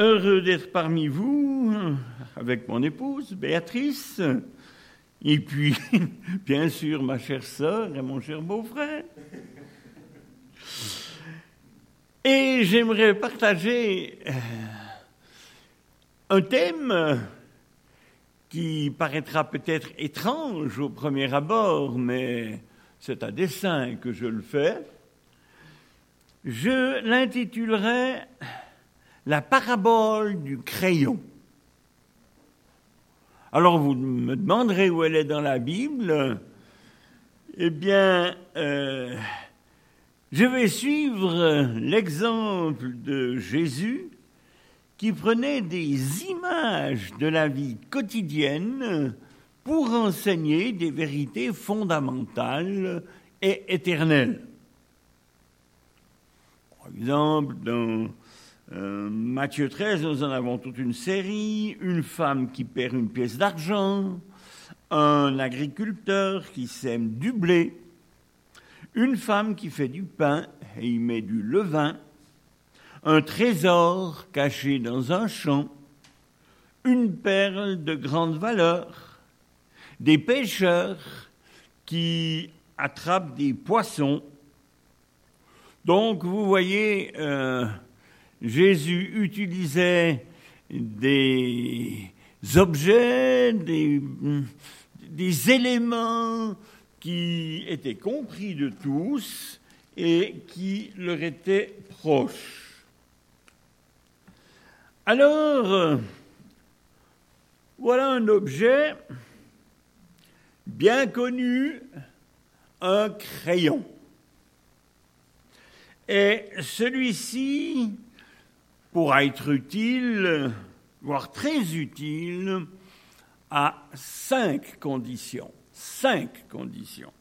Heureux d'être parmi vous, avec mon épouse, Béatrice, et puis, bien sûr, ma chère sœur et mon cher beau-frère. Et j'aimerais partager euh, un thème qui paraîtra peut-être étrange au premier abord, mais c'est à dessein que je le fais. Je l'intitulerai La parabole du crayon. Alors vous me demanderez où elle est dans la Bible. Eh bien, euh, je vais suivre l'exemple de Jésus qui prenait des images de la vie quotidienne pour enseigner des vérités fondamentales et éternelles. Par exemple, dans euh, Matthieu 13, nous en avons toute une série, une femme qui perd une pièce d'argent, un agriculteur qui sème du blé, une femme qui fait du pain et y met du levain, un trésor caché dans un champ, une perle de grande valeur, des pêcheurs qui attrapent des poissons. Donc vous voyez, euh, Jésus utilisait des objets, des, éléments qui étaient compris de tous et qui leur étaient proches. Alors, voilà un objet bien connu, un crayon. Et celui-ci pourra être utile, voire très utile, à cinq conditions. Cinq conditions.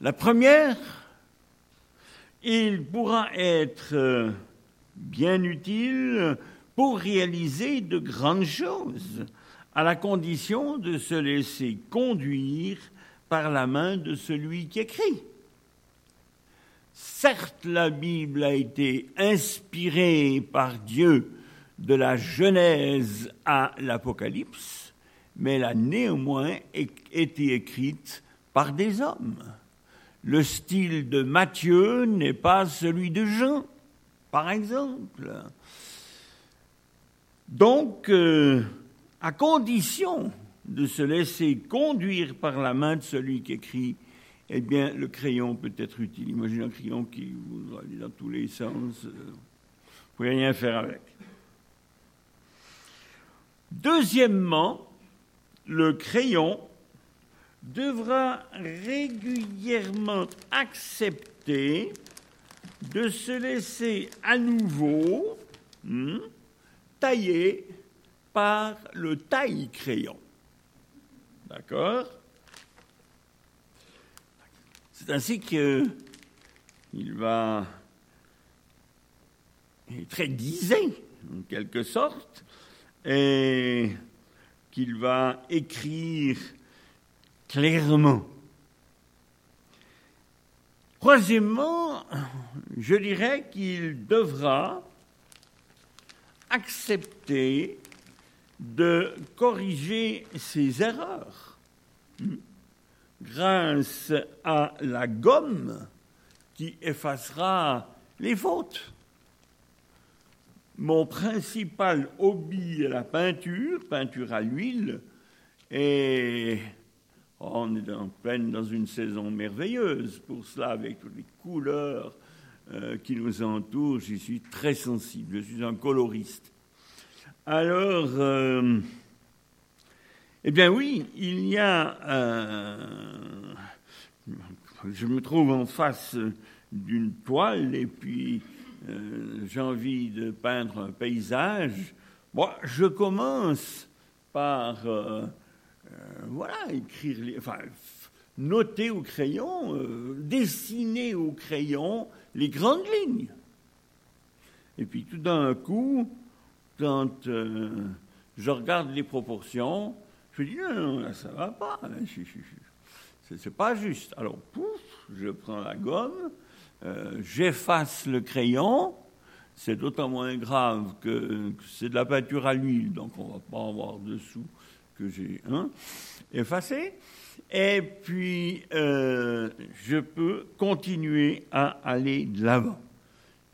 La première, il pourra être bien utile pour réaliser de grandes choses, à la condition de se laisser conduire par la main de celui qui écrit. Certes, la Bible a été inspirée par Dieu de la Genèse à l'Apocalypse, mais elle a néanmoins été écrite par des hommes. Le style de Matthieu n'est pas celui de Jean par exemple. Donc, euh, à condition de se laisser conduire par la main de celui qui écrit, eh bien, le crayon peut être utile. Imaginez un crayon qui vous aller dans tous les sens. Euh, vous ne pouvez rien faire avec. Deuxièmement, le crayon devra régulièrement accepter de se laisser à nouveau hmm, tailler par le taille-crayon. D'accord? C'est ainsi qu'il va être aiguisé, en quelque sorte, et qu'il va écrire clairement. Troisièmement, je dirais qu'il devra accepter de corriger ses erreurs grâce à la gomme qui effacera les fautes. Mon principal hobby est la peinture, peinture à l'huile, et on est en pleine dans une saison merveilleuse pour cela, avec toutes les couleurs euh, qui nous entourent. J'y suis très sensible. Je suis un coloriste. Alors, euh, eh bien oui, il y a. Euh, je me trouve en face d'une toile et puis j'ai envie de peindre un paysage. Moi, je commence par euh, voilà, écrire, enfin, noter au crayon, euh, dessiner au crayon les grandes lignes. Et puis tout d'un coup, quand euh, je regarde les proportions, je dis non, non, ça va pas, hein, c'est pas juste. Alors pouf, je prends la gomme, j'efface le crayon, c'est d'autant moins grave que, c'est de la peinture à l'huile, donc on ne va pas avoir dessous que j'ai hein, effacé. Et puis, euh, je peux continuer à aller de l'avant.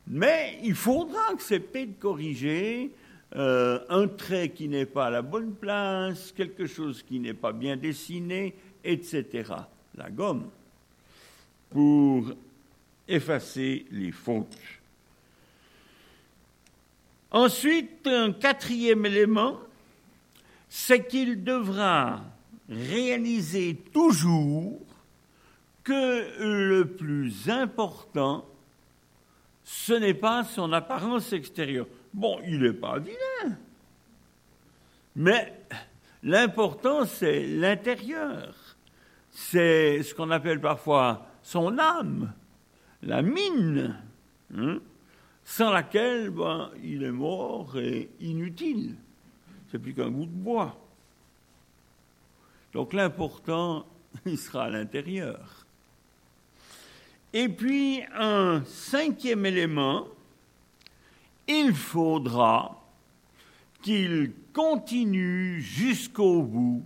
Mais il faudra accepter de corriger euh, un trait qui n'est pas à la bonne place, quelque chose qui n'est pas bien dessiné, etc. La gomme, pour effacer les fautes. Ensuite, un quatrième élément, c'est qu'il devra réaliser toujours que le plus important, ce n'est pas son apparence extérieure. Bon, il n'est pas vilain, mais l'important, c'est l'intérieur. C'est ce qu'on appelle parfois son âme, la mine, hein, sans laquelle ben, il est mort et inutile. C'est plus qu'un bout de bois. Donc l'important, il sera à l'intérieur. Et puis un cinquième élément, il faudra qu'il continue jusqu'au bout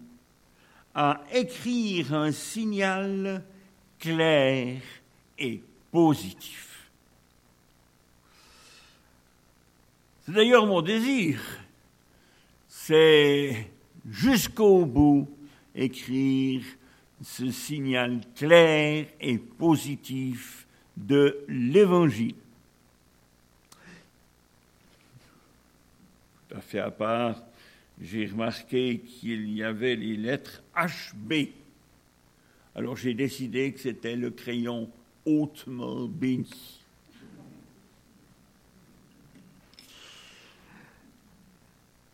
à écrire un signal clair et positif. C'est d'ailleurs mon désir, c'est jusqu'au bout écrire ce signal clair et positif de l'Évangile. Fait à part, j'ai remarqué qu'il y avait les lettres HB. Alors j'ai décidé que c'était le crayon hautement béni.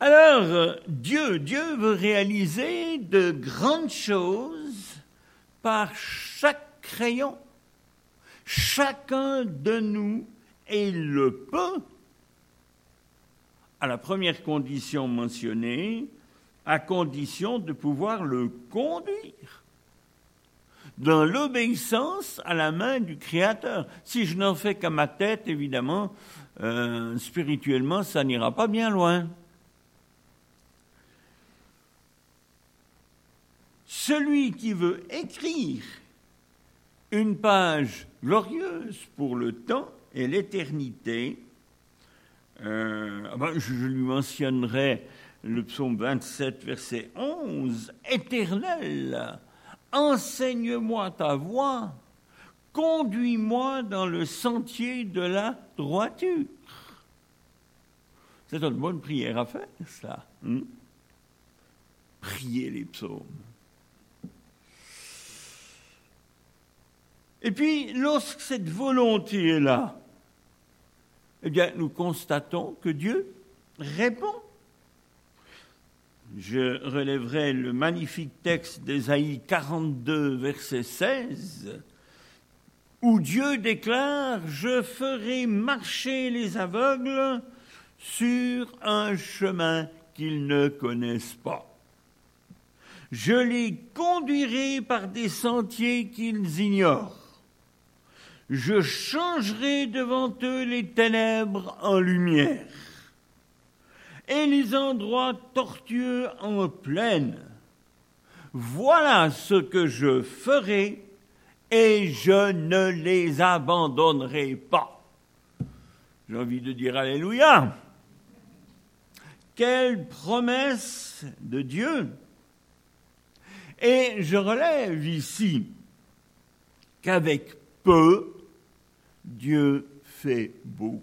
Alors, Dieu, Dieu veut réaliser de grandes choses par chaque crayon. Chacun de nous, et le peut, à la première condition mentionnée, à condition de pouvoir le conduire dans l'obéissance à la main du Créateur. Si je n'en fais qu'à ma tête, évidemment, euh, spirituellement, ça n'ira pas bien loin. Celui qui veut écrire une page glorieuse pour le temps et l'éternité, euh, ah ben, je lui mentionnerai le psaume 27, verset 11, Éternel, enseigne-moi ta voie, conduis-moi dans le sentier de la droiture. C'est une bonne prière à faire, ça. Hein? Prier les psaumes. Et puis, lorsque cette volonté est là, eh bien, nous constatons que Dieu répond. Je relèverai le magnifique texte d'Ésaïe 42, verset 16, où Dieu déclare Je ferai marcher les aveugles sur un chemin qu'ils ne connaissent pas. Je les conduirai par des sentiers qu'ils ignorent je changerai devant eux les ténèbres en lumière et les endroits tortueux en plaine. Voilà ce que je ferai et je ne les abandonnerai pas. J'ai envie de dire Alléluia. Quelle promesse de Dieu. Et je relève ici qu'avec peu, Dieu fait beaucoup.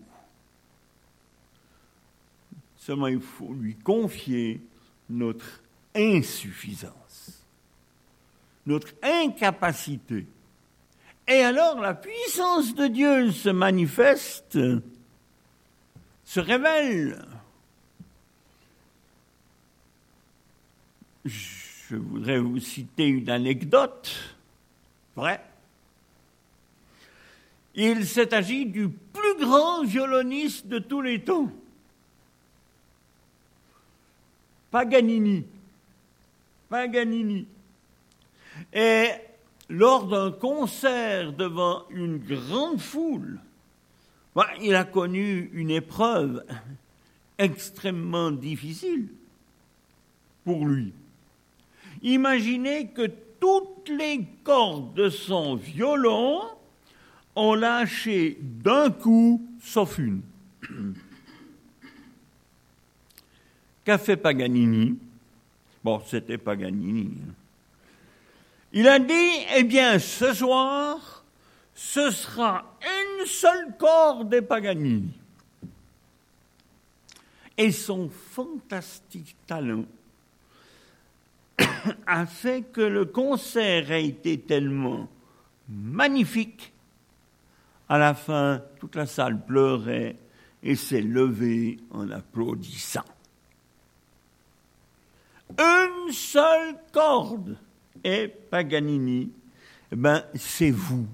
Seulement, il faut lui confier notre insuffisance, notre incapacité. Et alors la puissance de Dieu se manifeste, se révèle. Je voudrais vous citer une anecdote vraie. Il s'est agi du plus grand violoniste de tous les temps. Paganini. Paganini. Et lors d'un concert devant une grande foule, bah, il a connu une épreuve extrêmement difficile pour lui. Imaginez que toutes les cordes de son violon ont lâché d'un coup, sauf une. Qu'a fait Paganini? Bon, c'était Paganini. Hein. Il a dit, eh bien, ce soir, ce sera une seule corde des Paganini. Et son fantastique talent a fait que le concert a été tellement magnifique. À la fin, toute la salle pleurait et s'est levée en applaudissant. Une seule corde et Paganini, eh ben, c'est vous.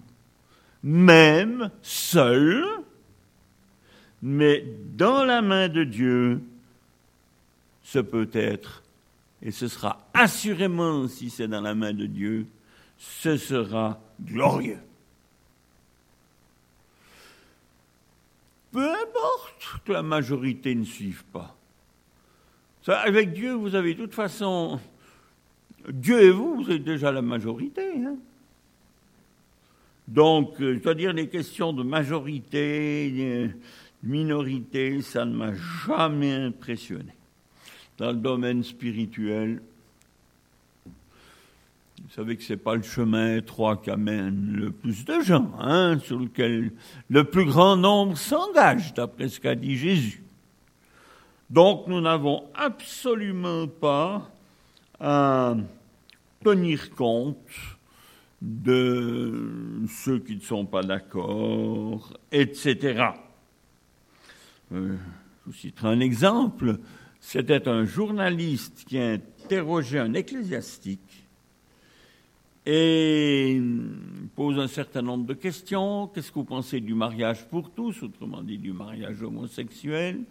Même seul, mais dans la main de Dieu, ce peut être, et ce sera assurément, si c'est dans la main de Dieu, ce sera glorieux. Peu importe que la majorité ne suive pas. avec Dieu, vous avez toute façon Dieu et vous, vous êtes déjà la majorité. Hein. Donc, euh, c'est-à-dire les questions de majorité, de minorité, ça ne m'a jamais impressionné. Dans le domaine spirituel, vous savez que ce n'est pas le chemin étroit qui amène le plus de gens, hein, sur lequel le plus grand nombre s'engage, d'après ce qu'a dit Jésus. Donc nous n'avons absolument pas à tenir compte de ceux qui ne sont pas d'accord, etc. Euh, je vous citerai un exemple. C'était un journaliste qui a interrogé un ecclésiastique et pose un certain nombre de questions. Qu'est-ce que vous pensez du mariage pour tous, autrement dit du mariage homosexuel?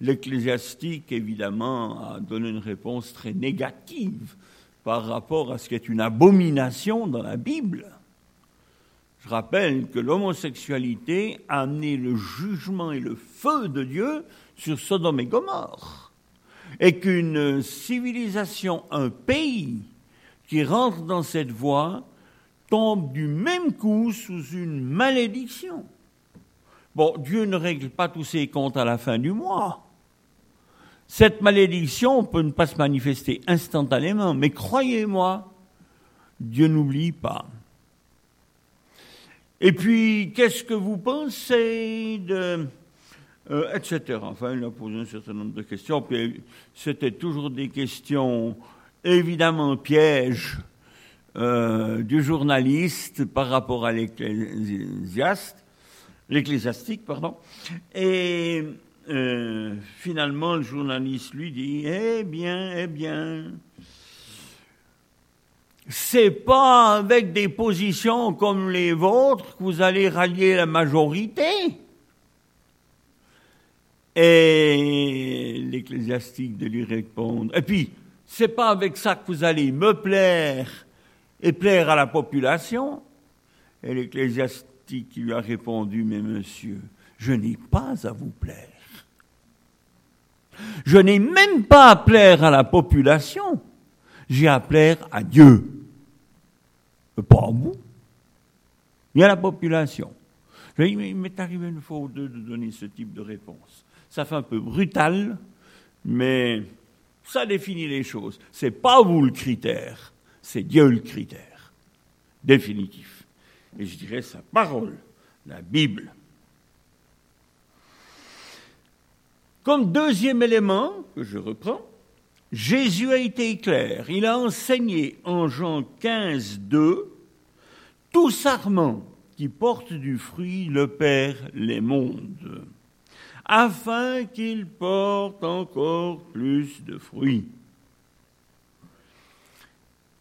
L'ecclésiastique, évidemment, a donné une réponse très négative par rapport à ce qui est une abomination dans la Bible. Je rappelle que l'homosexualité a amené le jugement et le feu de Dieu sur Sodome et Gomorre, et qu'une civilisation, un pays qui rentre dans cette voie tombe du même coup sous une malédiction. Bon, Dieu ne règle pas tous ses comptes à la fin du mois. Cette malédiction peut ne pas se manifester instantanément, mais croyez-moi, Dieu n'oublie pas. Et puis, qu'est-ce que vous pensez de... Euh, etc. Enfin, il a posé un certain nombre de questions. Puis, c'était toujours des questions, évidemment, pièges euh, du journaliste par rapport à l'ecclésiaste, l'ecclésiastique, pardon. Et euh, finalement, le journaliste lui dit Eh bien, eh bien, c'est pas avec des positions comme les vôtres que vous allez rallier la majorité. Et l'ecclésiastique de lui répondre Et puis, c'est pas avec ça que vous allez me plaire et plaire à la population. Et l'ecclésiastique lui a répondu Mais monsieur, je n'ai pas à vous plaire. Je n'ai même pas à plaire à la population, j'ai à plaire à Dieu. Pas à vous, mais à la population. Il m'est arrivé une fois ou deux de donner ce type de réponse. Ça fait un peu brutal, mais ça définit les choses. C'est pas vous le critère, c'est Dieu le critère. Définitif. Et je dirais sa parole, la Bible. Comme deuxième élément que je reprends, Jésus a été clair. Il a enseigné en Jean 15, 2 Tout sarment qui porte du fruit, le Père les mondes, afin qu'il porte encore plus de fruits.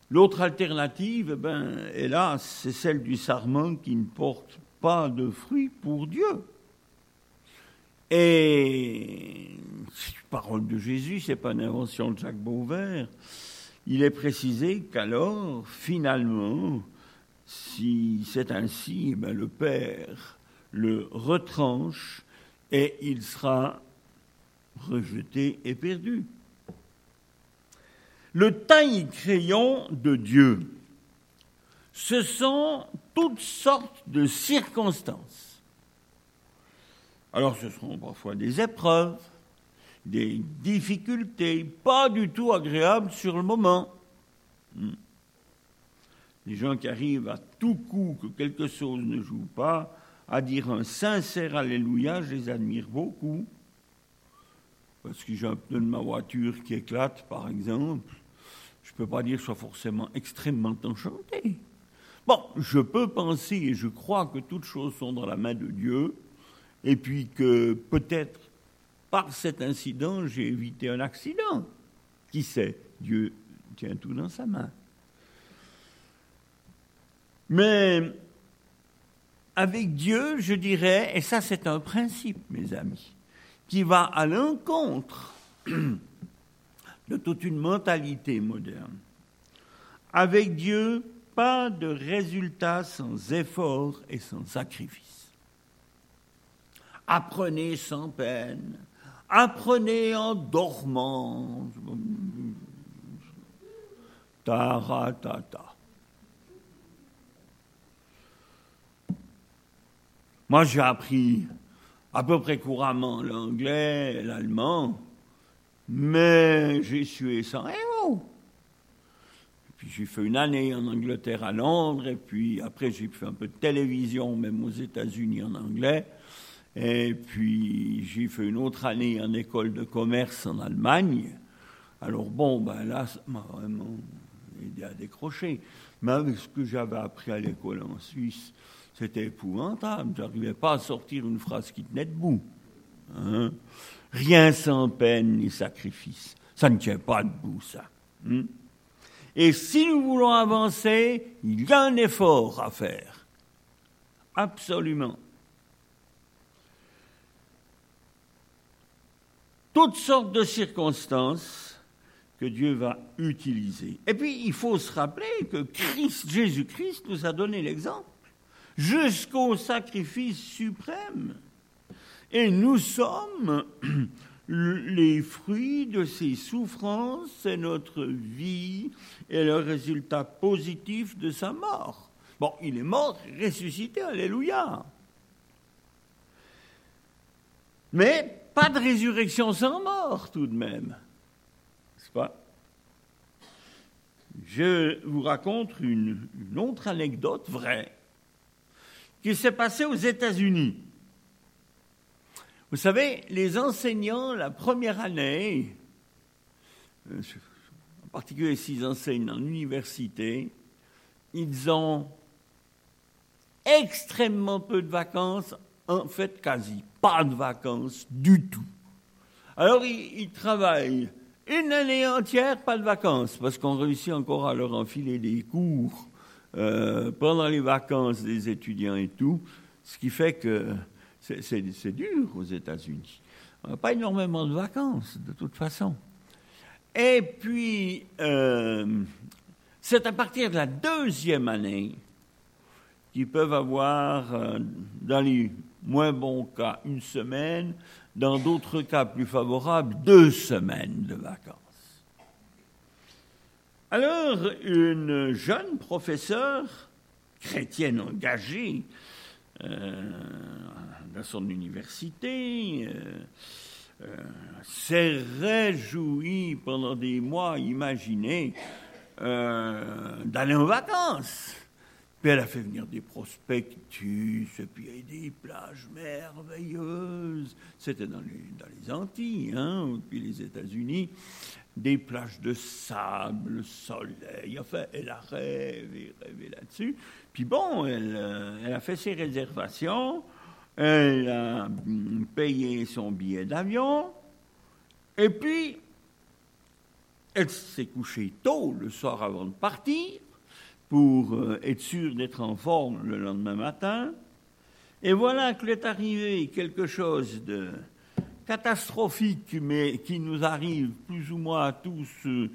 L'autre alternative, eh ben, hélas, c'est celle du sarment qui ne porte pas de fruits pour Dieu. Et parole de Jésus, c'est pas une invention de Jacques Beauvert. Il est précisé qu'alors, finalement, si c'est ainsi, eh ben le Père le retranche et il sera rejeté et perdu. Le taille-crayon de Dieu, ce sont toutes sortes de circonstances. Alors ce seront parfois des épreuves, des difficultés, pas du tout agréables sur le moment. Hmm. Les gens qui arrivent à tout coup que quelque chose ne joue pas, à dire un sincère Alléluia, je les admire beaucoup. Parce que j'ai un pneu de ma voiture qui éclate, par exemple. Je ne peux pas dire que je sois forcément extrêmement enchanté. Bon, je peux penser et je crois que toutes choses sont dans la main de Dieu, et puis que peut-être par cet incident, j'ai évité un accident. Qui sait? Dieu tient tout dans sa main. Mais avec Dieu, je dirais, et ça c'est un principe, mes amis, qui va à l'encontre de toute une mentalité moderne. Avec Dieu, pas de résultat sans effort et sans sacrifice. Apprenez sans peine, apprenez en dormant. Taratata. Moi, j'ai appris à peu près couramment l'anglais, l'allemand, mais j'ai sué sans héros. Puis j'ai fait une année en Angleterre à Londres, et puis après j'ai fait un peu de télévision, même aux États-Unis en anglais. Et puis j'ai fait une autre année en école de commerce en Allemagne. Alors bon, ben là, ça m'a vraiment aidé à décrocher. Mais avec ce que j'avais appris à l'école en Suisse, c'était épouvantable. Je n'arrivais pas à sortir une phrase qui tenait debout. Hein. Rien sans peine ni sacrifice. Ça ne tient pas debout, ça. Hein. Et si nous voulons avancer, il y a un effort à faire. Absolument. Toutes sortes de circonstances que Dieu va utiliser. Et puis, il faut se rappeler que Christ, Jésus-Christ, nous a donné l'exemple jusqu'au sacrifice suprême. Et nous sommes les fruits de ces souffrances, c'est notre vie et le résultat positif de sa mort. Bon, il est mort, ressuscité, alléluia. Mais pas de résurrection sans mort tout de même. N'est-ce pas? Je vous raconte une autre anecdote vraie qui s'est passé aux États-Unis. Vous savez, les enseignants, la première année, euh, en particulier s'ils enseignent en université, ils ont extrêmement peu de vacances, en fait quasi pas de vacances du tout. Alors ils, ils travaillent une année entière, pas de vacances, parce qu'on réussit encore à leur enfiler des cours euh, pendant les vacances des étudiants et tout, ce qui fait que c'est dur aux États-Unis. On n'a pas énormément de vacances, de toute façon. Et puis, euh, c'est à partir de la deuxième année qu'ils peuvent avoir, euh, dans les moins bons cas, une semaine, dans d'autres cas plus favorables, deux semaines de vacances. Alors, une jeune professeure chrétienne engagée euh, dans son université euh, euh, s'est réjouie pendant des mois, imaginez, d'aller en vacances. Puis elle a fait venir des prospectus, et puis des plages merveilleuses. C'était dans les, dans les Antilles, hein, puis les États-Unis des plages de sable, le soleil. Enfin, elle a rêvé, rêvé là-dessus. Puis bon, elle, euh, a fait ses réservations, elle a mm, payé son billet d'avion, et puis elle s'est couchée tôt le soir avant de partir pour euh, être sûre d'être en forme le lendemain matin. Et voilà qu'il est arrivé quelque chose de catastrophique, mais qui nous arrive plus ou moins à tous euh,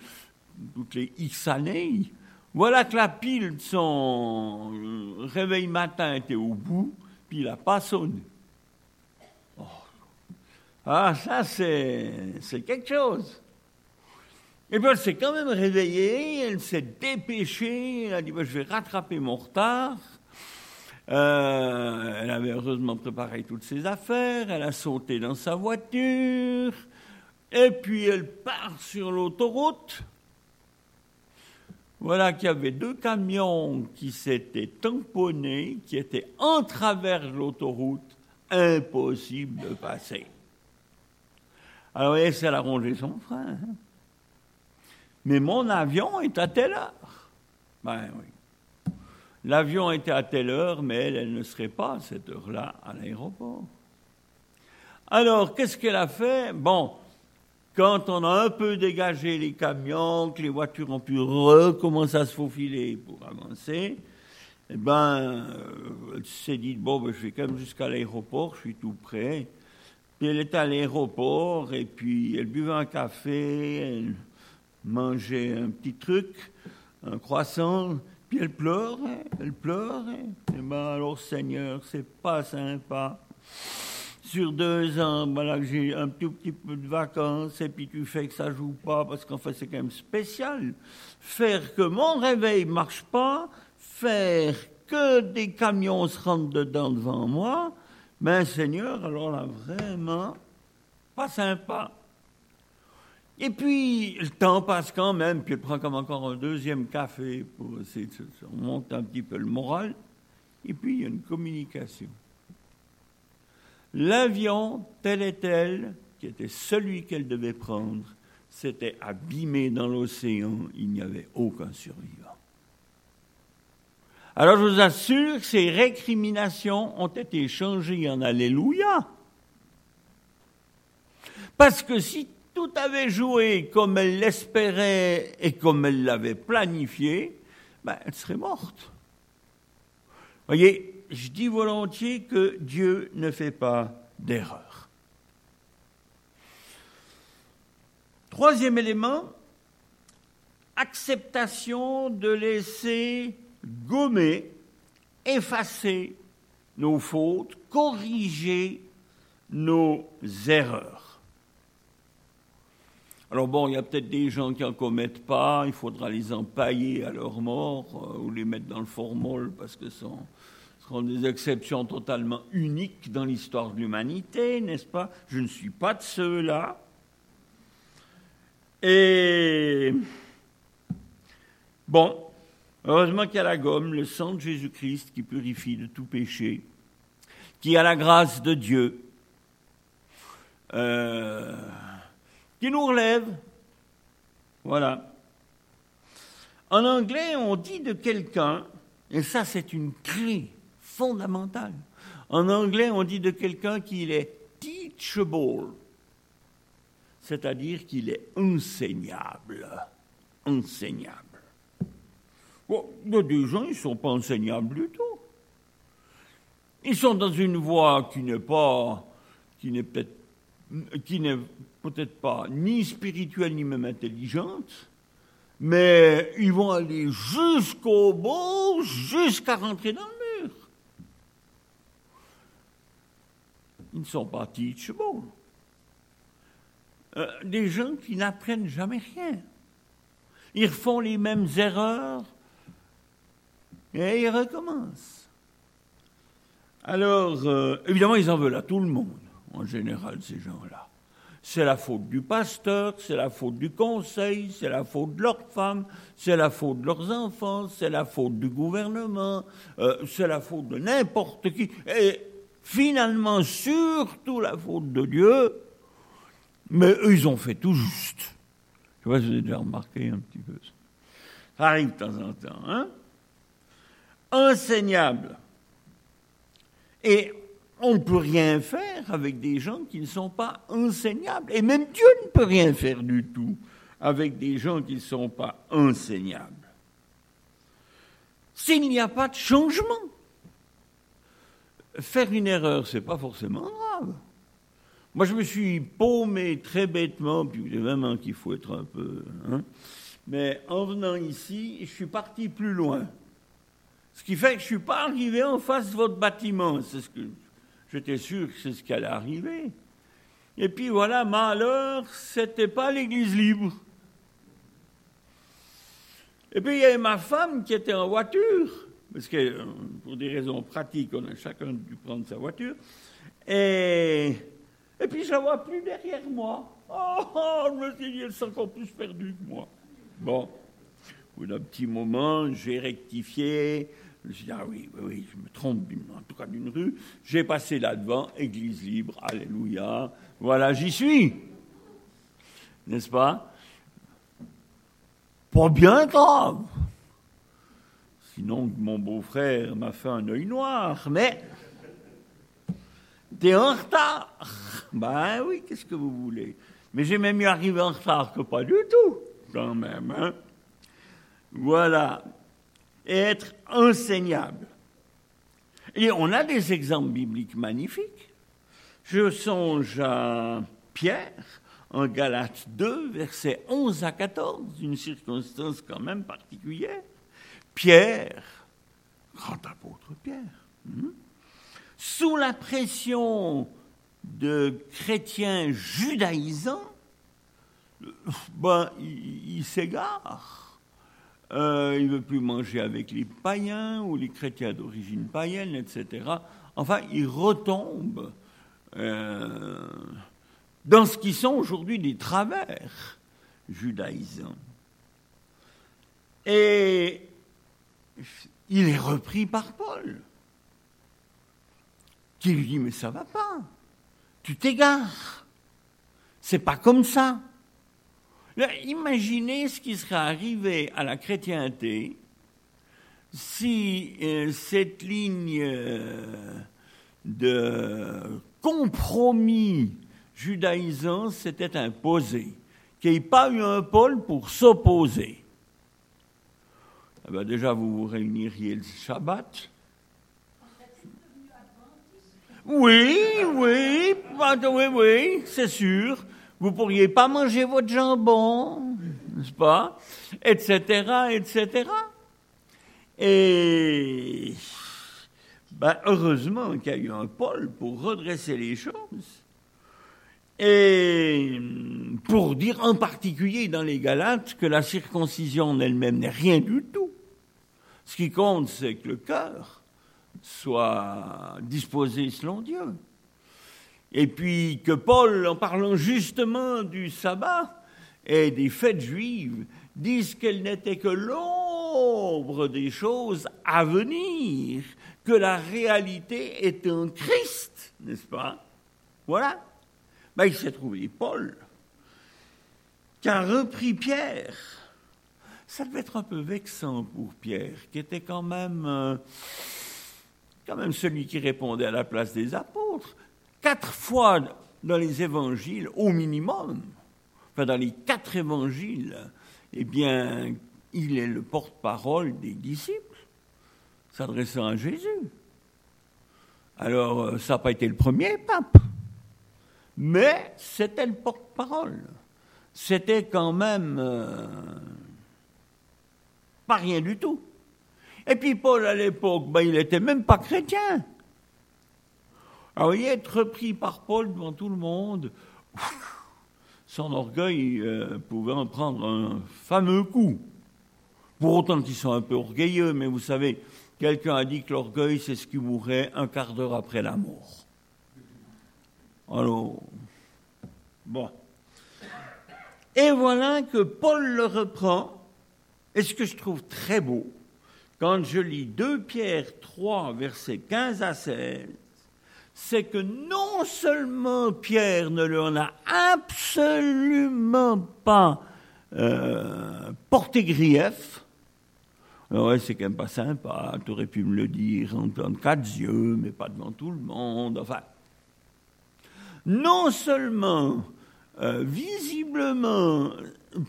toutes les X années, voilà que la pile de son euh, réveil matin était au bout, puis il n'a pas sonné. Oh. Ah, ça, c'est quelque chose. Et puis elle s'est quand même réveillée, elle s'est dépêchée, elle a dit bah, Je vais rattraper mon retard. Euh, elle avait heureusement préparé toutes ses affaires, elle a sauté dans sa voiture, et puis elle part sur l'autoroute. Voilà qu'il y avait deux camions qui s'étaient tamponnés, qui étaient en travers de l'autoroute, impossible de passer. Alors, elle s'est rongé son frein. Hein. Mais mon avion est à telle heure. Ben oui. L'avion était à telle heure, mais elle, ne serait pas à cette heure-là à l'aéroport. Alors, qu'est-ce qu'elle a fait? Bon, quand on a un peu dégagé les camions, que les voitures ont pu recommencer à se faufiler pour avancer, eh ben, euh, elle s'est dit, bon, ben, je vais quand même jusqu'à l'aéroport, je suis tout prêt. Puis elle était à l'aéroport, et puis elle buvait un café, elle mangeait un petit truc, un croissant, puis elle pleurait, elle pleurait. Et eh ben alors, Seigneur, c'est pas sympa sur deux ans, voilà que j'ai un tout petit peu de vacances, et puis tu fais que ça joue pas, parce qu'en fait c'est quand même spécial. Faire que mon réveil marche pas, faire que des camions se rentrent dedans devant moi, ben Seigneur, alors là vraiment, pas sympa. Et puis, le temps passe quand même, puis elle prend comme encore un deuxième café pour essayer de monter un petit peu le moral. Et puis, il y a une communication. L'avion, tel et tel, qui était celui qu'elle devait prendre, s'était abîmé dans l'océan, il n'y avait aucun survivant. Alors je vous assure que ces récriminations ont été changées en Alléluia. Parce que si tout avait joué comme elle l'espérait et comme elle l'avait planifié, ben, elle serait morte. Voyez, je dis volontiers que Dieu ne fait pas d'erreur. Troisième élément, acceptation de laisser gommer, effacer nos fautes, corriger nos erreurs. Alors bon, il y a peut-être des gens qui n'en commettent pas, il faudra les empailler à leur mort euh, ou les mettre dans le formol parce que sont sont des exceptions totalement uniques dans l'histoire de l'humanité, n'est-ce pas? Je ne suis pas de ceux-là. Et bon, heureusement qu'il y a la gomme, le sang de Jésus-Christ qui purifie de tout péché, qui a la grâce de Dieu, euh, qui nous relève. Voilà. En anglais, on dit de quelqu'un, et ça c'est une clé fondamentale. En anglais, on dit de quelqu'un qu'il est teachable, c'est-à-dire qu'il est enseignable. Enseignable. Bon, il y des gens, ils ne sont pas enseignables du tout. Ils sont dans une voie qui n'est pas, qui n'est peut-être, qui n'est peut-être pas ni spirituelle ni même intelligente, mais ils vont aller jusqu'au bout, jusqu'à rentrer dans le ils ne sont pas teachable. Euh, des gens qui n'apprennent jamais rien. Ils font les mêmes erreurs et ils recommencent. Alors, euh, évidemment, ils en veulent à tout le monde, en général, ces gens-là. C'est la faute du pasteur, c'est la faute du conseil, c'est la faute de leurs femmes, c'est la faute de leurs enfants, c'est la faute du gouvernement, euh, c'est la faute de n'importe qui. Et finalement surtout la faute de Dieu, mais eux, ils ont fait tout juste. Je vois, avez déjà remarqué un petit peu ça. Ça arrive de temps en temps. Hein Enseignable. Et on ne peut rien faire avec des gens qui ne sont pas enseignables. Et même Dieu ne peut rien faire du tout avec des gens qui ne sont pas enseignables. S'il n'y a pas de changement, faire une erreur, c'est pas forcément grave. Moi, je me suis paumé très bêtement, puis vraiment qu'il faut être un peu. Hein, mais en venant ici, je suis parti plus loin. Ce qui fait que je ne suis pas arrivé en face de votre bâtiment. C'est ce que j'étais sûr que c'est ce qui allait arriver. Et puis voilà, malheur, c'était pas l'église libre. Et puis il y avait ma femme qui était en voiture, parce que euh, pour des raisons pratiques, on a chacun dû prendre sa voiture. Et, et puis je la vois plus derrière moi. Oh, oh je me suis dit, elle s'est encore plus perdue que moi. Bon, au bout d'un petit moment, j'ai rectifié. Je me ah oui, oui, je me trompe, en tout cas d'une rue. J'ai passé là-devant, église libre, alléluia. Voilà, j'y suis. N'est-ce pas? Pas bien grave. Sinon, mon beau-frère m'a fait un œil noir, mais t'es en retard. Ben oui, qu'est-ce que vous voulez? Mais j'ai même mieux arrivé en retard que pas du tout, quand même. Hein voilà. Et être enseignable. Et on a des exemples bibliques magnifiques. Je songe à Pierre en Galates 2, versets 11 à 14, une circonstance quand même particulière. Pierre, grand apôtre Pierre, hmm, sous la pression de chrétiens judaïsants, ben, il, s'égare. Euh, il ne veut plus manger avec les païens ou les chrétiens d'origine païenne, etc. Enfin, il retombe euh, dans ce qui sont aujourd'hui des travers judaïsants. Et il est repris par Paul, qui lui dit Mais ça va pas, tu t'égares, c'est pas comme ça. Imaginez ce qui serait arrivé à la chrétienté si euh, cette ligne euh, de compromis judaïsant s'était imposé, qu'il n'y ait pas eu un pôle pour s'opposer. Eh bien, déjà, vous vous réuniriez le Shabbat. Oui, oui, oui, oui, c'est sûr. Vous pourriez pas manger votre jambon, n'est-ce pas Etc., etc. Et ben, heureusement qu'il y a eu un pôle pour redresser les choses et pour dire en particulier dans les Galates que la circoncision en elle-même n'est rien du tout. Ce qui compte, c'est que le cœur soit disposé selon Dieu. Et puis que Paul, en parlant justement du sabbat et des fêtes juives, dise qu'elle n'était que l'ombre des choses à venir, que la réalité est un Christ, n'est-ce pas? Voilà. Ben, il s'est trouvé Paul, qui a repris Pierre. Ça devait être un peu vexant pour Pierre, qui était quand même, euh, quand même celui qui répondait à la place des apôtres. Quatre fois dans les évangiles, au minimum, enfin dans les quatre évangiles, eh bien, il est le porte-parole des disciples s'adressant à Jésus. Alors, euh, ça n'a pas été le premier pape, mais c'était le porte-parole. C'était quand même euh, pas rien du tout. Et puis Paul, à l'époque, ben, il n'était même pas chrétien. Alors, il est repris par Paul devant tout le monde. Son orgueil euh, pouvait en prendre un fameux coup. Pour autant qu'ils sont un peu orgueilleux, mais vous savez, Quelqu'un a dit que l'orgueil, c'est ce qui mourrait un quart d'heure après la mort. Alors, bon. Et voilà que Paul le reprend. Et ce que je trouve très beau, quand je lis 2 Pierre 3, versets 15 à 16, c'est que non seulement Pierre ne en a absolument pas euh, porté grief, Ouais, c'est quand même pas sympa, tu aurais pu me le dire en quatre yeux, mais pas devant tout le monde. Enfin, non seulement, euh, visiblement,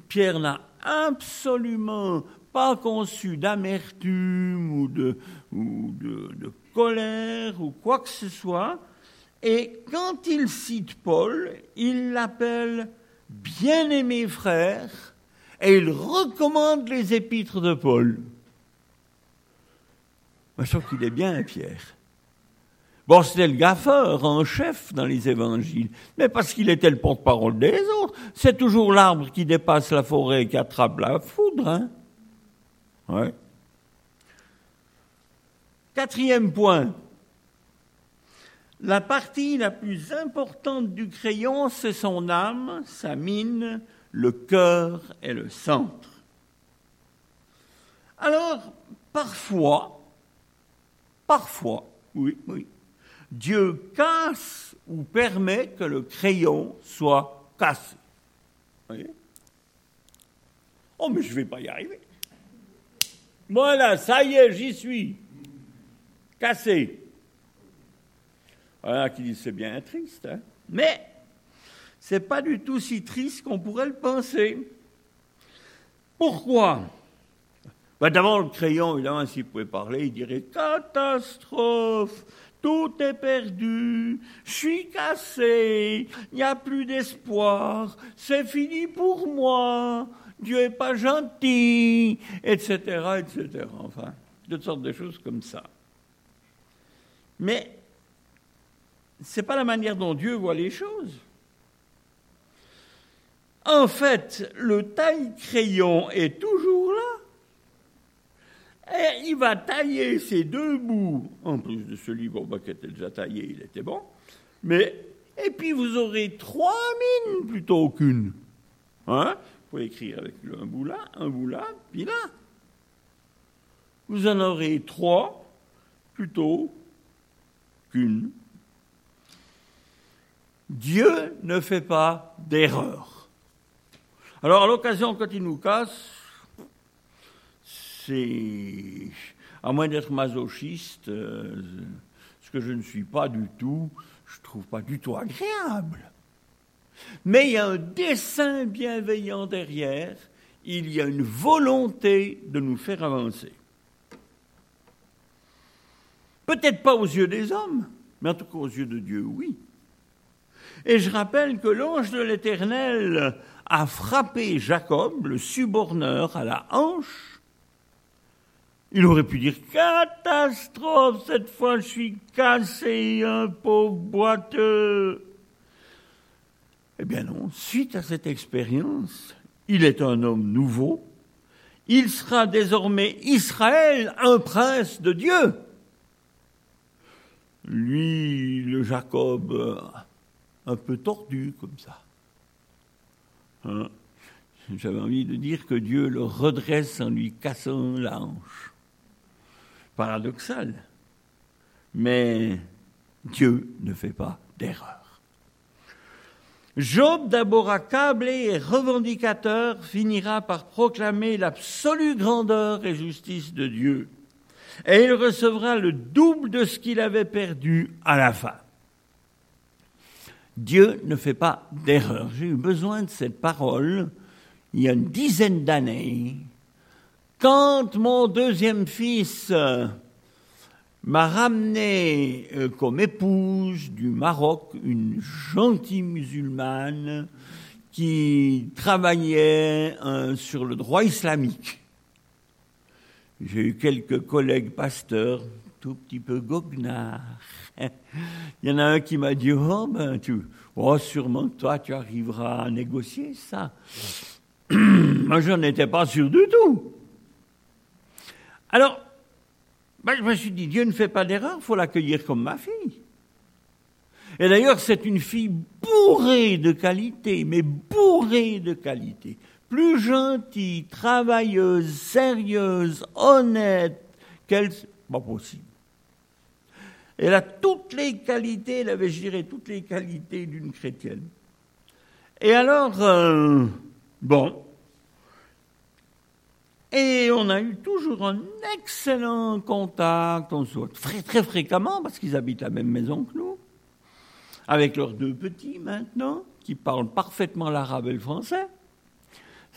Pierre n'a absolument pas conçu d'amertume ou, de, ou de, de, colère ou quoi que ce soit, et quand il cite Paul, il l'appelle bien-aimé frère, et il recommande les épîtres de Paul. je trouve qu'il est bien, Pierre. Bon, c'était le gaffeur en chef dans les évangiles, mais parce qu'il était le porte-parole des autres. C'est toujours l'arbre qui dépasse la forêt qui attrape la foudre. Hein. Quatrième point. La partie la plus importante du crayon, c'est son âme, sa mine, le cœur et le centre. Alors, parfois, parfois, oui, oui, Dieu casse ou permet que le crayon soit cassé. Voyez Oh, mais je ne vais pas y arriver. Voilà, ça y est, j'y suis. Cassé. Voilà qui dit c'est bien triste, hein mais c'est pas du tout si triste qu'on pourrait le penser. Pourquoi? Ben D'abord, le crayon, évidemment, s'il pouvait parler, il dirait catastrophe, tout est perdu, je suis cassé, il n'y a plus d'espoir, c'est fini pour moi, Dieu n'est pas gentil, etc., etc. Enfin, toutes sortes de choses comme ça. Mais ce n'est pas la manière dont Dieu voit les choses. En fait, le taille-crayon est toujours là. Il va tailler ces deux bouts, en plus de ce livre bah, qui était déjà taillé, il était bon. Mais, et puis vous aurez trois mines plutôt qu'une. Hein? Vous pouvez écrire avec un bout là, un bout là, puis là. Vous en aurez trois plutôt Dieu ne fait pas d'erreur. Alors à l'occasion, quand il nous casse, c'est, à moins d'être masochiste, euh, ce que je ne suis pas du tout, je ne trouve pas du tout agréable. Mais il y a un dessein bienveillant derrière, il y a une volonté de nous faire avancer. Peut-être pas aux yeux des hommes, mais en tout cas aux yeux de Dieu, oui. Et je rappelle que l'ange de l'Éternel a frappé Jacob, le suborneur, à la hanche il aurait pu dire catastrophe, cette fois je suis cassé, un pauvre boiteux. Eh bien non, suite à cette expérience, il est un homme nouveau. Il sera désormais Israël, un prince de Dieu. Lui, le Jacob, un peu tordu comme ça. Hein? J'avais envie de dire que Dieu le redresse en lui cassant la hanche paradoxal. Mais Dieu ne fait pas d'erreur. Job, d'abord accablé et revendicateur, finira par proclamer l'absolue grandeur et justice de Dieu. Et il recevra le double de ce qu'il avait perdu à la fin. Dieu ne fait pas d'erreur. J'ai eu besoin de cette parole il y a une dizaine d'années quand mon deuxième fils euh, m'a ramené euh, comme épouse du Maroc une gentille musulmane qui travaillait euh, sur le droit islamique. J'ai eu quelques collègues pasteurs, tout petit peu goguenards. Il y en a un qui m'a dit Oh, ben, tu, oh, sûrement toi, tu arriveras à négocier ça. Moi, je n'en étais pas sûr du tout. Alors, ben, je me suis dit, Dieu ne fait pas d'erreur, il faut l'accueillir comme ma fille. Et d'ailleurs, c'est une fille bourrée de qualité, mais bourrée de qualité. Plus gentille, travailleuse, sérieuse, honnête, qu'elle... Pas possible. Elle a toutes les qualités, elle avait, je dirais, toutes les qualités d'une chrétienne. Et alors, euh, bon, et on a eu toujours un excellent contact, on se très, très fréquemment parce qu'ils habitent la même maison que nous, avec leurs deux petits maintenant, qui parlent parfaitement l'arabe et le français.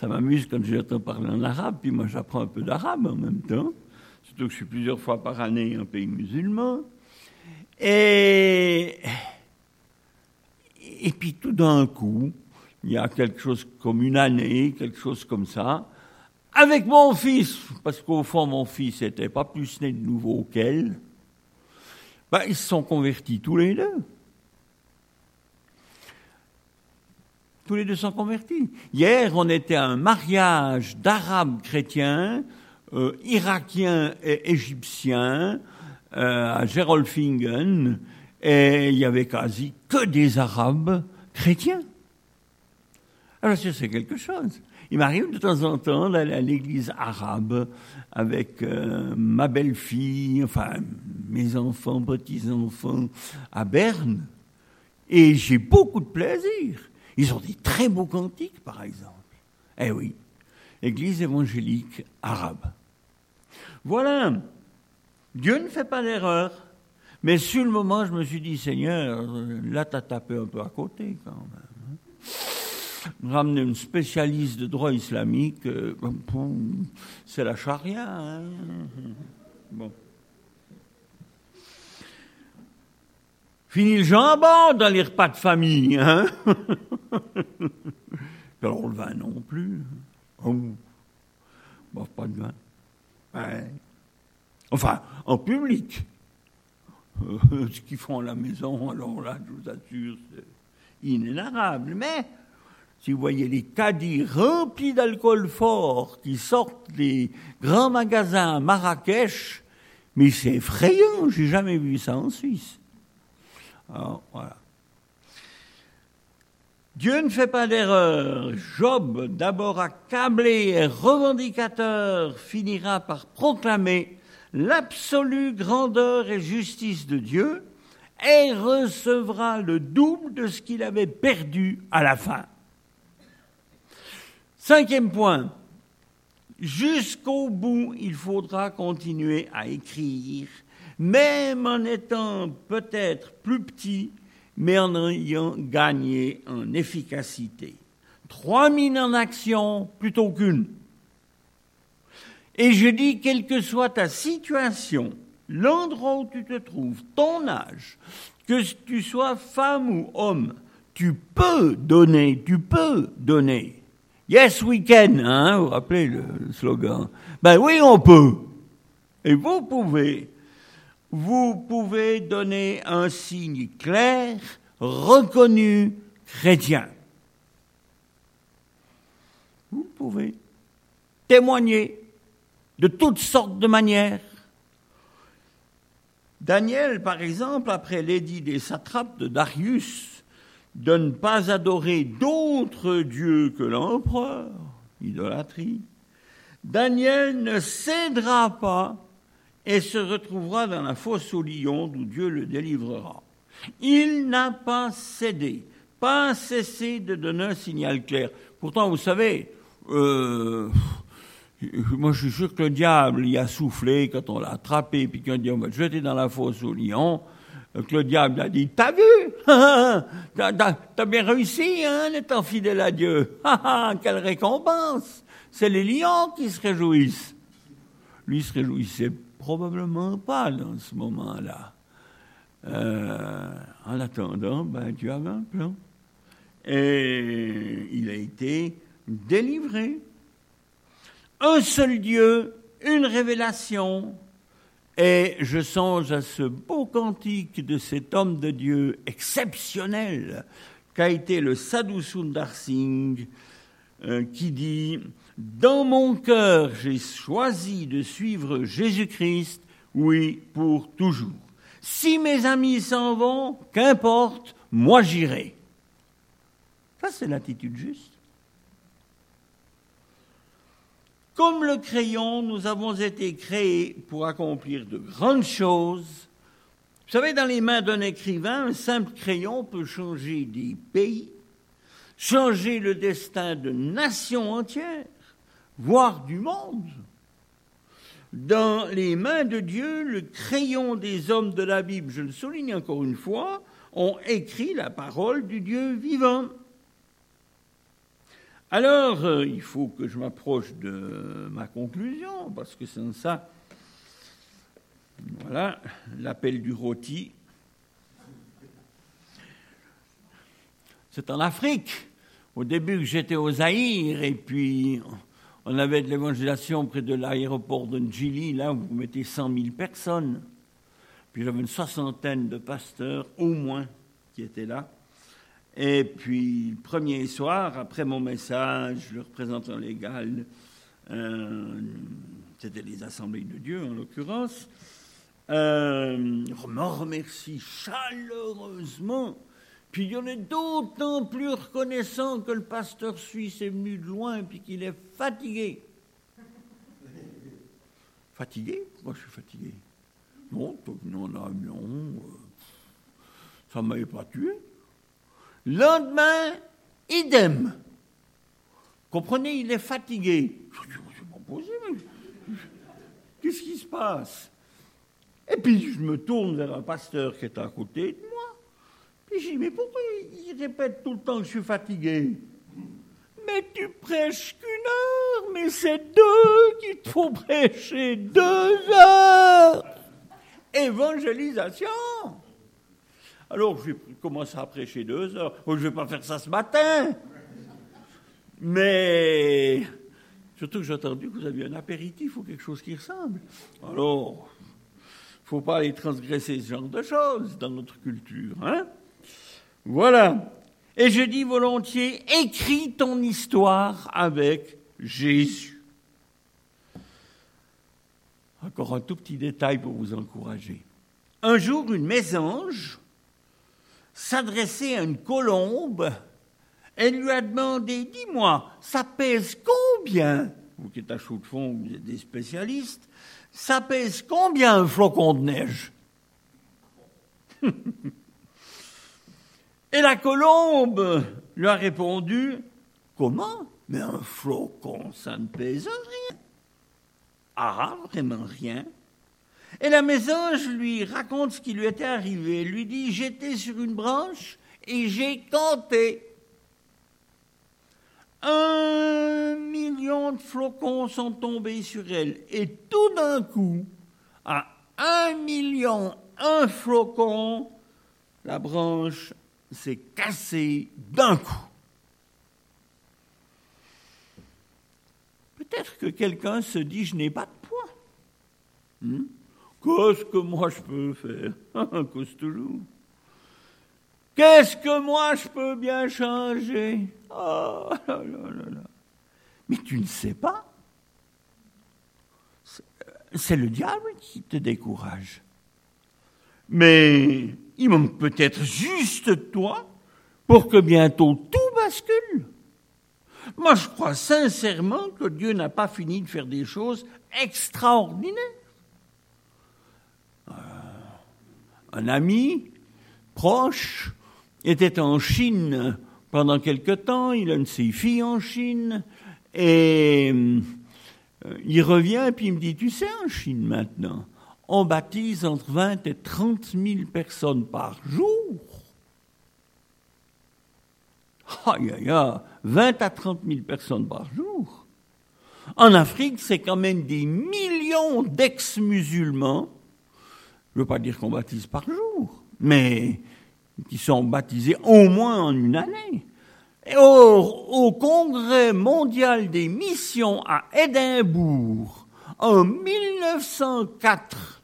Ça m'amuse quand j'entends parler en arabe, puis moi j'apprends un peu d'arabe en même temps, surtout que je suis plusieurs fois par année en pays musulman. Et, et puis tout d'un coup, il y a quelque chose comme une année, quelque chose comme ça, avec mon fils, parce qu'au fond mon fils n'était pas plus né de nouveau qu'elle, ben, ils se sont convertis tous les deux. Tous les deux sont convertis. Hier, on était à un mariage d'Arabes chrétiens, euh, Irakiens et Égyptiens, euh, à Gerolfingen, et il y avait quasi que des Arabes chrétiens. Alors c'est quelque chose. Il m'arrive de temps en temps d'aller à l'église arabe avec euh, ma belle-fille, enfin mes enfants, petits-enfants à Berne, et j'ai beaucoup de plaisir. Ils ont des très beaux cantiques, par exemple. Eh oui, église évangélique arabe. Voilà, Dieu ne fait pas d'erreur. Mais sur le moment, je me suis dit, Seigneur, là, tu as tapé un peu à côté quand même. Hein. Ramener une spécialiste de droit islamique, euh, c'est la charia. Hein. bon. Fini le jambon dans les repas de famille. Hein? Alors le vin non plus. Oh. Bon, pas de vin. Enfin, en public. Euh, ce qu'ils font à la maison, alors là, je vous assure, c'est inénarrable. Mais, si vous voyez les caddies remplis d'alcool fort qui sortent des grands magasins à Marrakech, mais c'est effrayant, j'ai jamais vu ça en Suisse. Voilà. Dieu ne fait pas d'erreur. Job, d'abord accablé et revendicateur, finira par proclamer l'absolue grandeur et justice de Dieu et recevra le double de ce qu'il avait perdu à la fin. Cinquième point, jusqu'au bout, il faudra continuer à écrire, même en étant peut-être plus petit, mais en ayant gagné en efficacité. Trois mines en action plutôt qu'une. Et je dis, quelle que soit ta situation, l'endroit où tu te trouves, ton âge, que tu sois femme ou homme, tu peux donner, tu peux donner. Yes, we can, hein, vous vous rappelez le slogan Ben oui, on peut. Et vous pouvez. Vous pouvez donner un signe clair, reconnu, chrétien. Vous pouvez témoigner de toutes sortes de manières. Daniel, par exemple, après l'édit des satrapes de Darius, de ne pas adorer d'autres dieux que l'empereur, idolâtrie, Daniel ne cédera pas et se retrouvera dans la fosse au lion d'où Dieu le délivrera. Il n'a pas cédé, pas cessé de donner un signal clair. Pourtant, vous savez, euh, moi, je suis sûr que le diable y a soufflé quand on l'a attrapé, puis qu'on dit on va le jeter dans la fosse au lion. Que le diable a dit T'as vu? T'as bien réussi, hein, étant fidèle à Dieu. Quelle récompense C'est les lions qui se réjouissent. Lui se réjouissait probablement pas dans ce moment-là. Euh, en attendant, ben, Dieu avait un plan. Et il a été délivré un seul Dieu, une révélation. Et je songe à ce beau cantique de cet homme de Dieu exceptionnel qu'a été le Sadhu Sundar Singh, euh, qui dit Dans mon cœur, j'ai choisi de suivre Jésus-Christ, oui, pour toujours. Si mes amis s'en vont, qu'importe, moi j'irai. Ça, c'est l'attitude juste. Comme le crayon, nous avons été créés pour accomplir de grandes choses. Vous savez, dans les mains d'un écrivain, un simple crayon peut changer des pays, changer le destin de nations entières, voire du monde. Dans les mains de Dieu, le crayon des hommes de la Bible, je le souligne encore une fois, ont écrit la parole du Dieu vivant. Alors, euh, il faut que je m'approche de ma conclusion, parce que c'est ça. Voilà, l'appel du rôti. C'est en Afrique. Au début, j'étais au Zaïre, et puis On avait de l'évangélisation près de l'aéroport de Njili, là où vous mettez 100 000 personnes. Puis j'avais une soixantaine de pasteurs, au moins, qui étaient là. Et puis, premier soir, après mon message, le représentant légal, euh, c'était les assemblées de Dieu en l'occurrence, euh, me remercie chaleureusement. Puis il en a d'autant plus reconnaissant que le pasteur suisse est venu de loin et qu'il est fatigué. Fatigué? Pourquoi je suis fatigué Non, non, non, non. Ça ne m'avait pas tué. Lendemain, idem. Comprenez, il est fatigué. Qu'est-ce qui se passe? Et puis je me tourne vers un pasteur qui est à côté de moi. Puis je dis, mais pourquoi il répète tout le temps que je suis fatigué? Mais tu prêches qu'une heure, mais c'est deux qu'il te faut prêcher, deux heures. Évangélisation. Alors, j'ai commencé à prêcher deux heures. Oh, je ne vais pas faire ça ce matin. Mais, surtout que j'ai entendu que vous aviez un apéritif ou quelque chose qui ressemble. Alors, il ne faut pas aller transgresser ce genre de choses dans notre culture. Hein? Voilà. Et je dis volontiers, écris ton histoire avec Jésus. Encore un tout petit détail pour vous encourager. Un jour, une mésange s'adressait à une colombe. Elle lui a demandé Dis-moi, ça pèse combien Vous qui êtes à chaud de fond, vous êtes des spécialistes. Ça pèse combien un flocon de neige? Et la colombe lui a répondu Comment Mais un flocon, ça ne pèse rien. Ah, vraiment rien et la mésange lui raconte ce qui lui était arrivé. Elle lui dit J'étais sur une branche et j'ai compté. Un million de flocons sont tombés sur elle. Et tout d'un coup, à un million, un flocon, la branche s'est cassée d'un coup. Peut-être que quelqu'un se dit Je n'ai pas de poids. Hmm? Qu'est-ce que moi je peux faire? Cause toujours. Qu'est-ce que moi je peux bien changer? Oh, là, là, là, Mais tu ne sais pas. C'est le diable qui te décourage. Mais il manque peut-être juste toi pour que bientôt tout bascule. Moi, je crois sincèrement que Dieu n'a pas fini de faire des choses extraordinaires. un ami proche était en Chine pendant quelque temps, il a une de ses filles en Chine, et euh, il revient et puis il me dit, tu sais, en Chine maintenant, on baptise entre 20 et 30 000 personnes par jour. Aïe, aïe, aïe, 20 à 30 000 personnes par jour. En Afrique, c'est quand même des millions d'ex-musulmans je ne veux pas dire qu'on baptise par jour, mais qui sont baptisés au moins en une année. Et au, Congrès mondial des missions à Édimbourg, en 1904,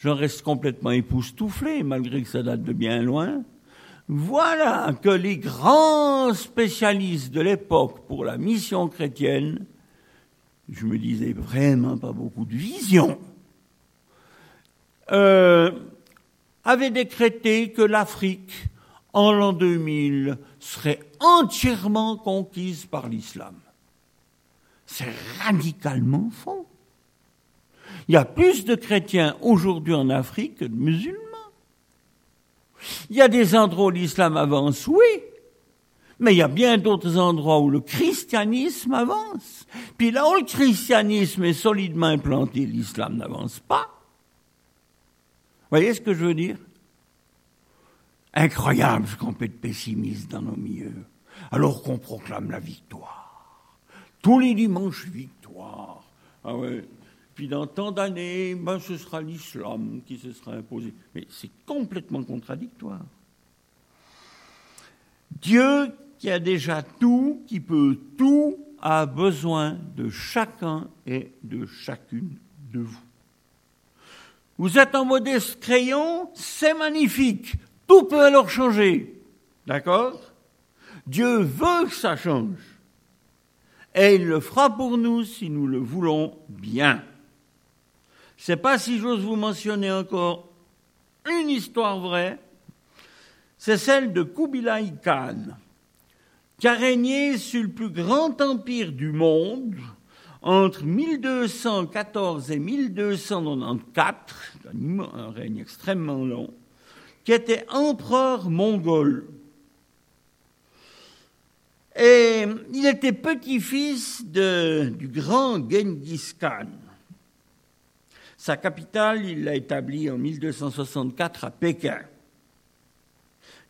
j'en reste complètement époustouflé, malgré que ça date de bien loin, voilà que les grands spécialistes de l'époque pour la mission chrétienne, je me disais vraiment pas beaucoup de vision, euh, avait décrété que l'Afrique, en l'an 2000, serait entièrement conquise par l'islam. C'est radicalement faux. Il y a plus de chrétiens aujourd'hui en Afrique que de musulmans. Il y a des endroits où l'islam avance, oui, mais il y a bien d'autres endroits où le christianisme avance. Puis là où le christianisme est solidement implanté, l'islam n'avance pas voyez ce que je veux dire? Incroyable ce qu'on peut être pessimiste dans nos milieux, alors qu'on proclame la victoire. Tous les dimanches, victoire. Ah ouais. Dans tant d'années, ben, ce sera l'islam qui se sera imposé. Mais c'est complètement contradictoire. Dieu qui a déjà tout, qui peut tout, a besoin de chacun et de chacune de vous. Vous êtes en modeste crayon, c'est magnifique. Tout peut alors changer. D'accord? Dieu veut que ça change. Et il le fera pour nous si nous le voulons bien. Je ne sais pas si j'ose vous mentionner encore une histoire vraie. C'est celle de Kubilai Khan, qui a régné sur le plus grand empire du monde entre 1214 et 1294, un règne extrêmement long, qui était empereur mongol. Et il était petit-fils du grand Genghis Khan. Sa capitale, il l'a établie en 1264 à Pékin.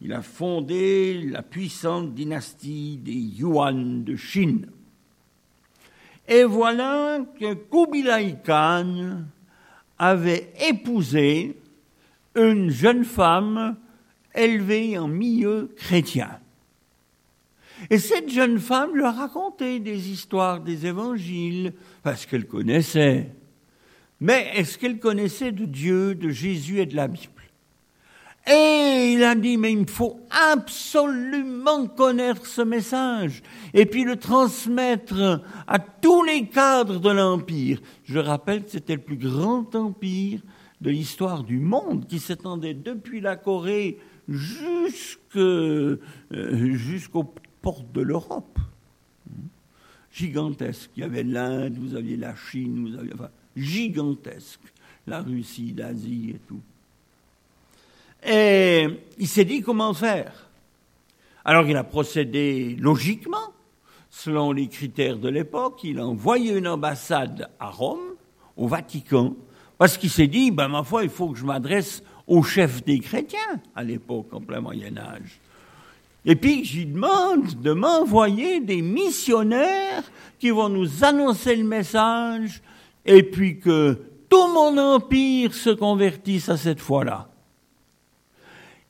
Il a fondé la puissante dynastie des Yuan de Chine. Et voilà que Kubilai Khan avait épousé une jeune femme élevée en milieu chrétien. Et cette jeune femme lui racontait des histoires des évangiles, parce qu'elle connaissait. Mais est-ce qu'elle connaissait de Dieu, de Jésus et de la Bible? Et il a dit, mais il me faut absolument connaître ce message et puis le transmettre à tous les cadres de l'Empire. Je rappelle que c'était le plus grand empire de l'histoire du monde qui s'étendait depuis la Corée euh, jusqu'aux portes de l'Europe. Gigantesque. Il y avait l'Inde, vous aviez la Chine, vous aviez... gigantesque. La Russie, l'Asie et tout. Et il s'est dit comment faire. Alors il a procédé logiquement, selon les critères de l'époque. Il a envoyé une ambassade à Rome, au Vatican, parce qu'il s'est dit, ben ma foi, il faut que je m'adresse au chef des chrétiens à l'époque, en plein Moyen Âge. Et puis j'y demande de m'envoyer des missionnaires qui vont nous annoncer le message, et puis que tout mon empire se convertisse à cette fois-là.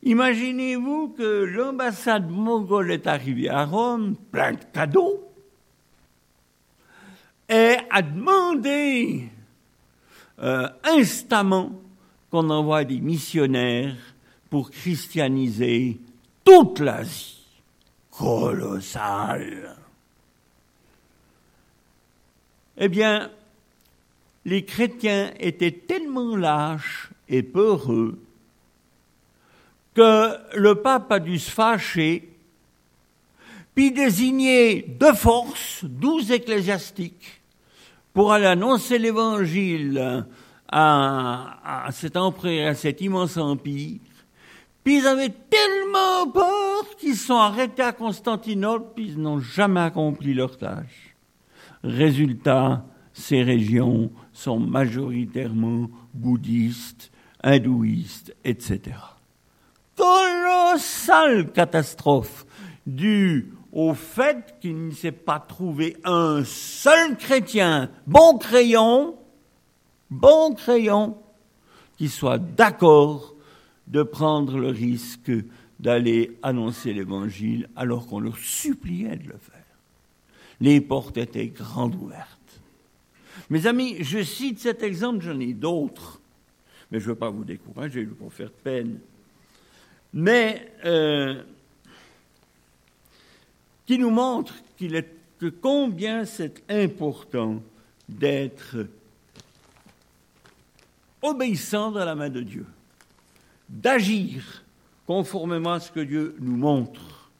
Imaginez-vous que l'ambassade mongole est arrivée à Rome, plein de cadeaux, et a demandé euh, instamment qu'on envoie des missionnaires pour christianiser toute l'Asie. Colossal. Eh bien, les chrétiens étaient tellement lâches et peureux que le pape a dû se fâcher, puis désigner de force douze ecclésiastiques pour aller annoncer l'évangile à, cet empereur, à cet immense empire. Puis ils avaient tellement peur qu'ils sont arrêtés à Constantinople, puis ils n'ont jamais accompli leur tâche. Résultat, ces régions sont majoritairement bouddhistes, hindouistes, etc colossale catastrophe due au fait qu'il ne s'est pas trouvé un seul chrétien, bon crayon, bon crayon, qui soit d'accord de prendre le risque d'aller annoncer l'évangile alors qu'on leur suppliait de le faire. Les portes étaient grandes ouvertes. Mes amis, je cite cet exemple, j'en ai d'autres, mais je ne veux pas vous décourager, je veux pas faire peine mais euh, qui nous montre que combien c'est important d'être obéissant dans la main de Dieu, d'agir conformément à ce que Dieu nous montre.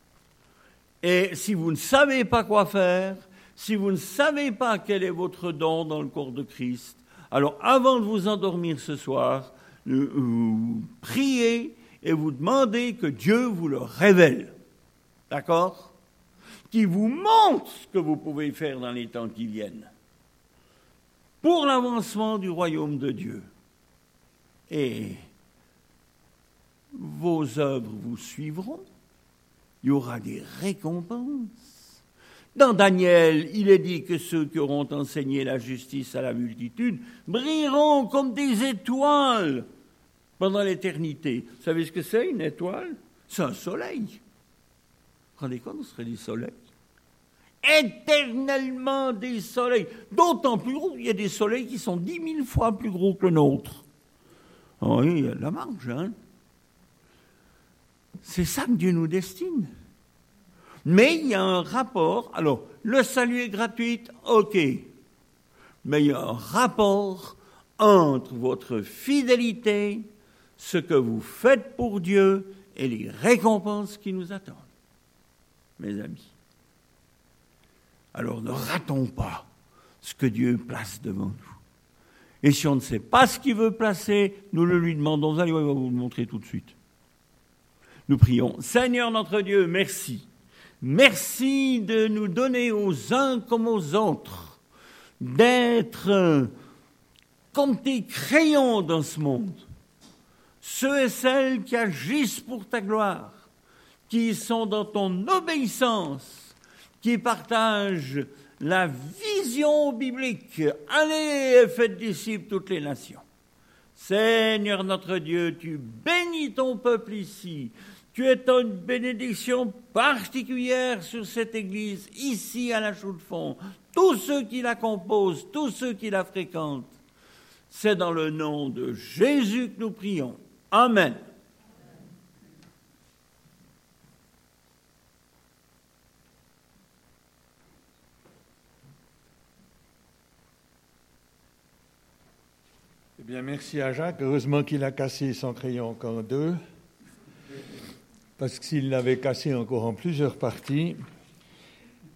Et si vous ne savez pas quoi faire, si vous ne savez pas quel est votre don dans le corps de Christ, alors avant de vous endormir ce soir, vous priez et vous demandez que Dieu vous le révèle. D'accord? Qui vous montre ce que vous pouvez faire dans les temps qui viennent. Pour l'avancement du royaume de Dieu. Et vos œuvres vous suivront. Il y aura des récompenses. Dans Daniel, il est dit que ceux qui auront enseigné la justice à la multitude brilleront comme des étoiles pendant l'éternité. Vous savez ce que c'est une étoile? C'est un soleil. Vous rendez compte, ce serait du soleil? Éternellement des soleils, d'autant plus gros, il y a des soleils qui sont dix mille fois plus gros que le nôtre. Oui, il y a de la marge, hein. C'est ça que Dieu nous destine. Mais il y a un rapport. Alors, le salut est gratuit, ok. Mais il y a un rapport entre votre fidélité, ce que vous faites pour Dieu et les récompenses qui nous attendent, mes amis. Alors ne ratons pas ce que Dieu place devant nous. Et si on ne sait pas ce qu'il veut placer, nous le lui demandons. Allez, on va vous le montrer tout de suite. Nous prions. Seigneur notre Dieu, merci. Merci de nous donner aux uns comme aux autres, d'être comme tes crayons dans ce monde. Ceux et celles qui agissent pour ta gloire, qui sont dans ton obéissance, qui partagent la vision biblique. Allez faites disciples toutes les nations. Seigneur notre Dieu, tu bénis ton peuple ici. Tu es une bénédiction particulière sur cette église, ici à la Chaux de Fonds. Tous ceux qui la composent, tous ceux qui la fréquentent. C'est dans le nom de Jésus que nous prions. Amen. Eh bien, merci à Jacques. Heureusement qu'il a cassé son crayon en deux, parce que s'il l'avait cassé encore en plusieurs parties.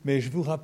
Mais je vous rappelle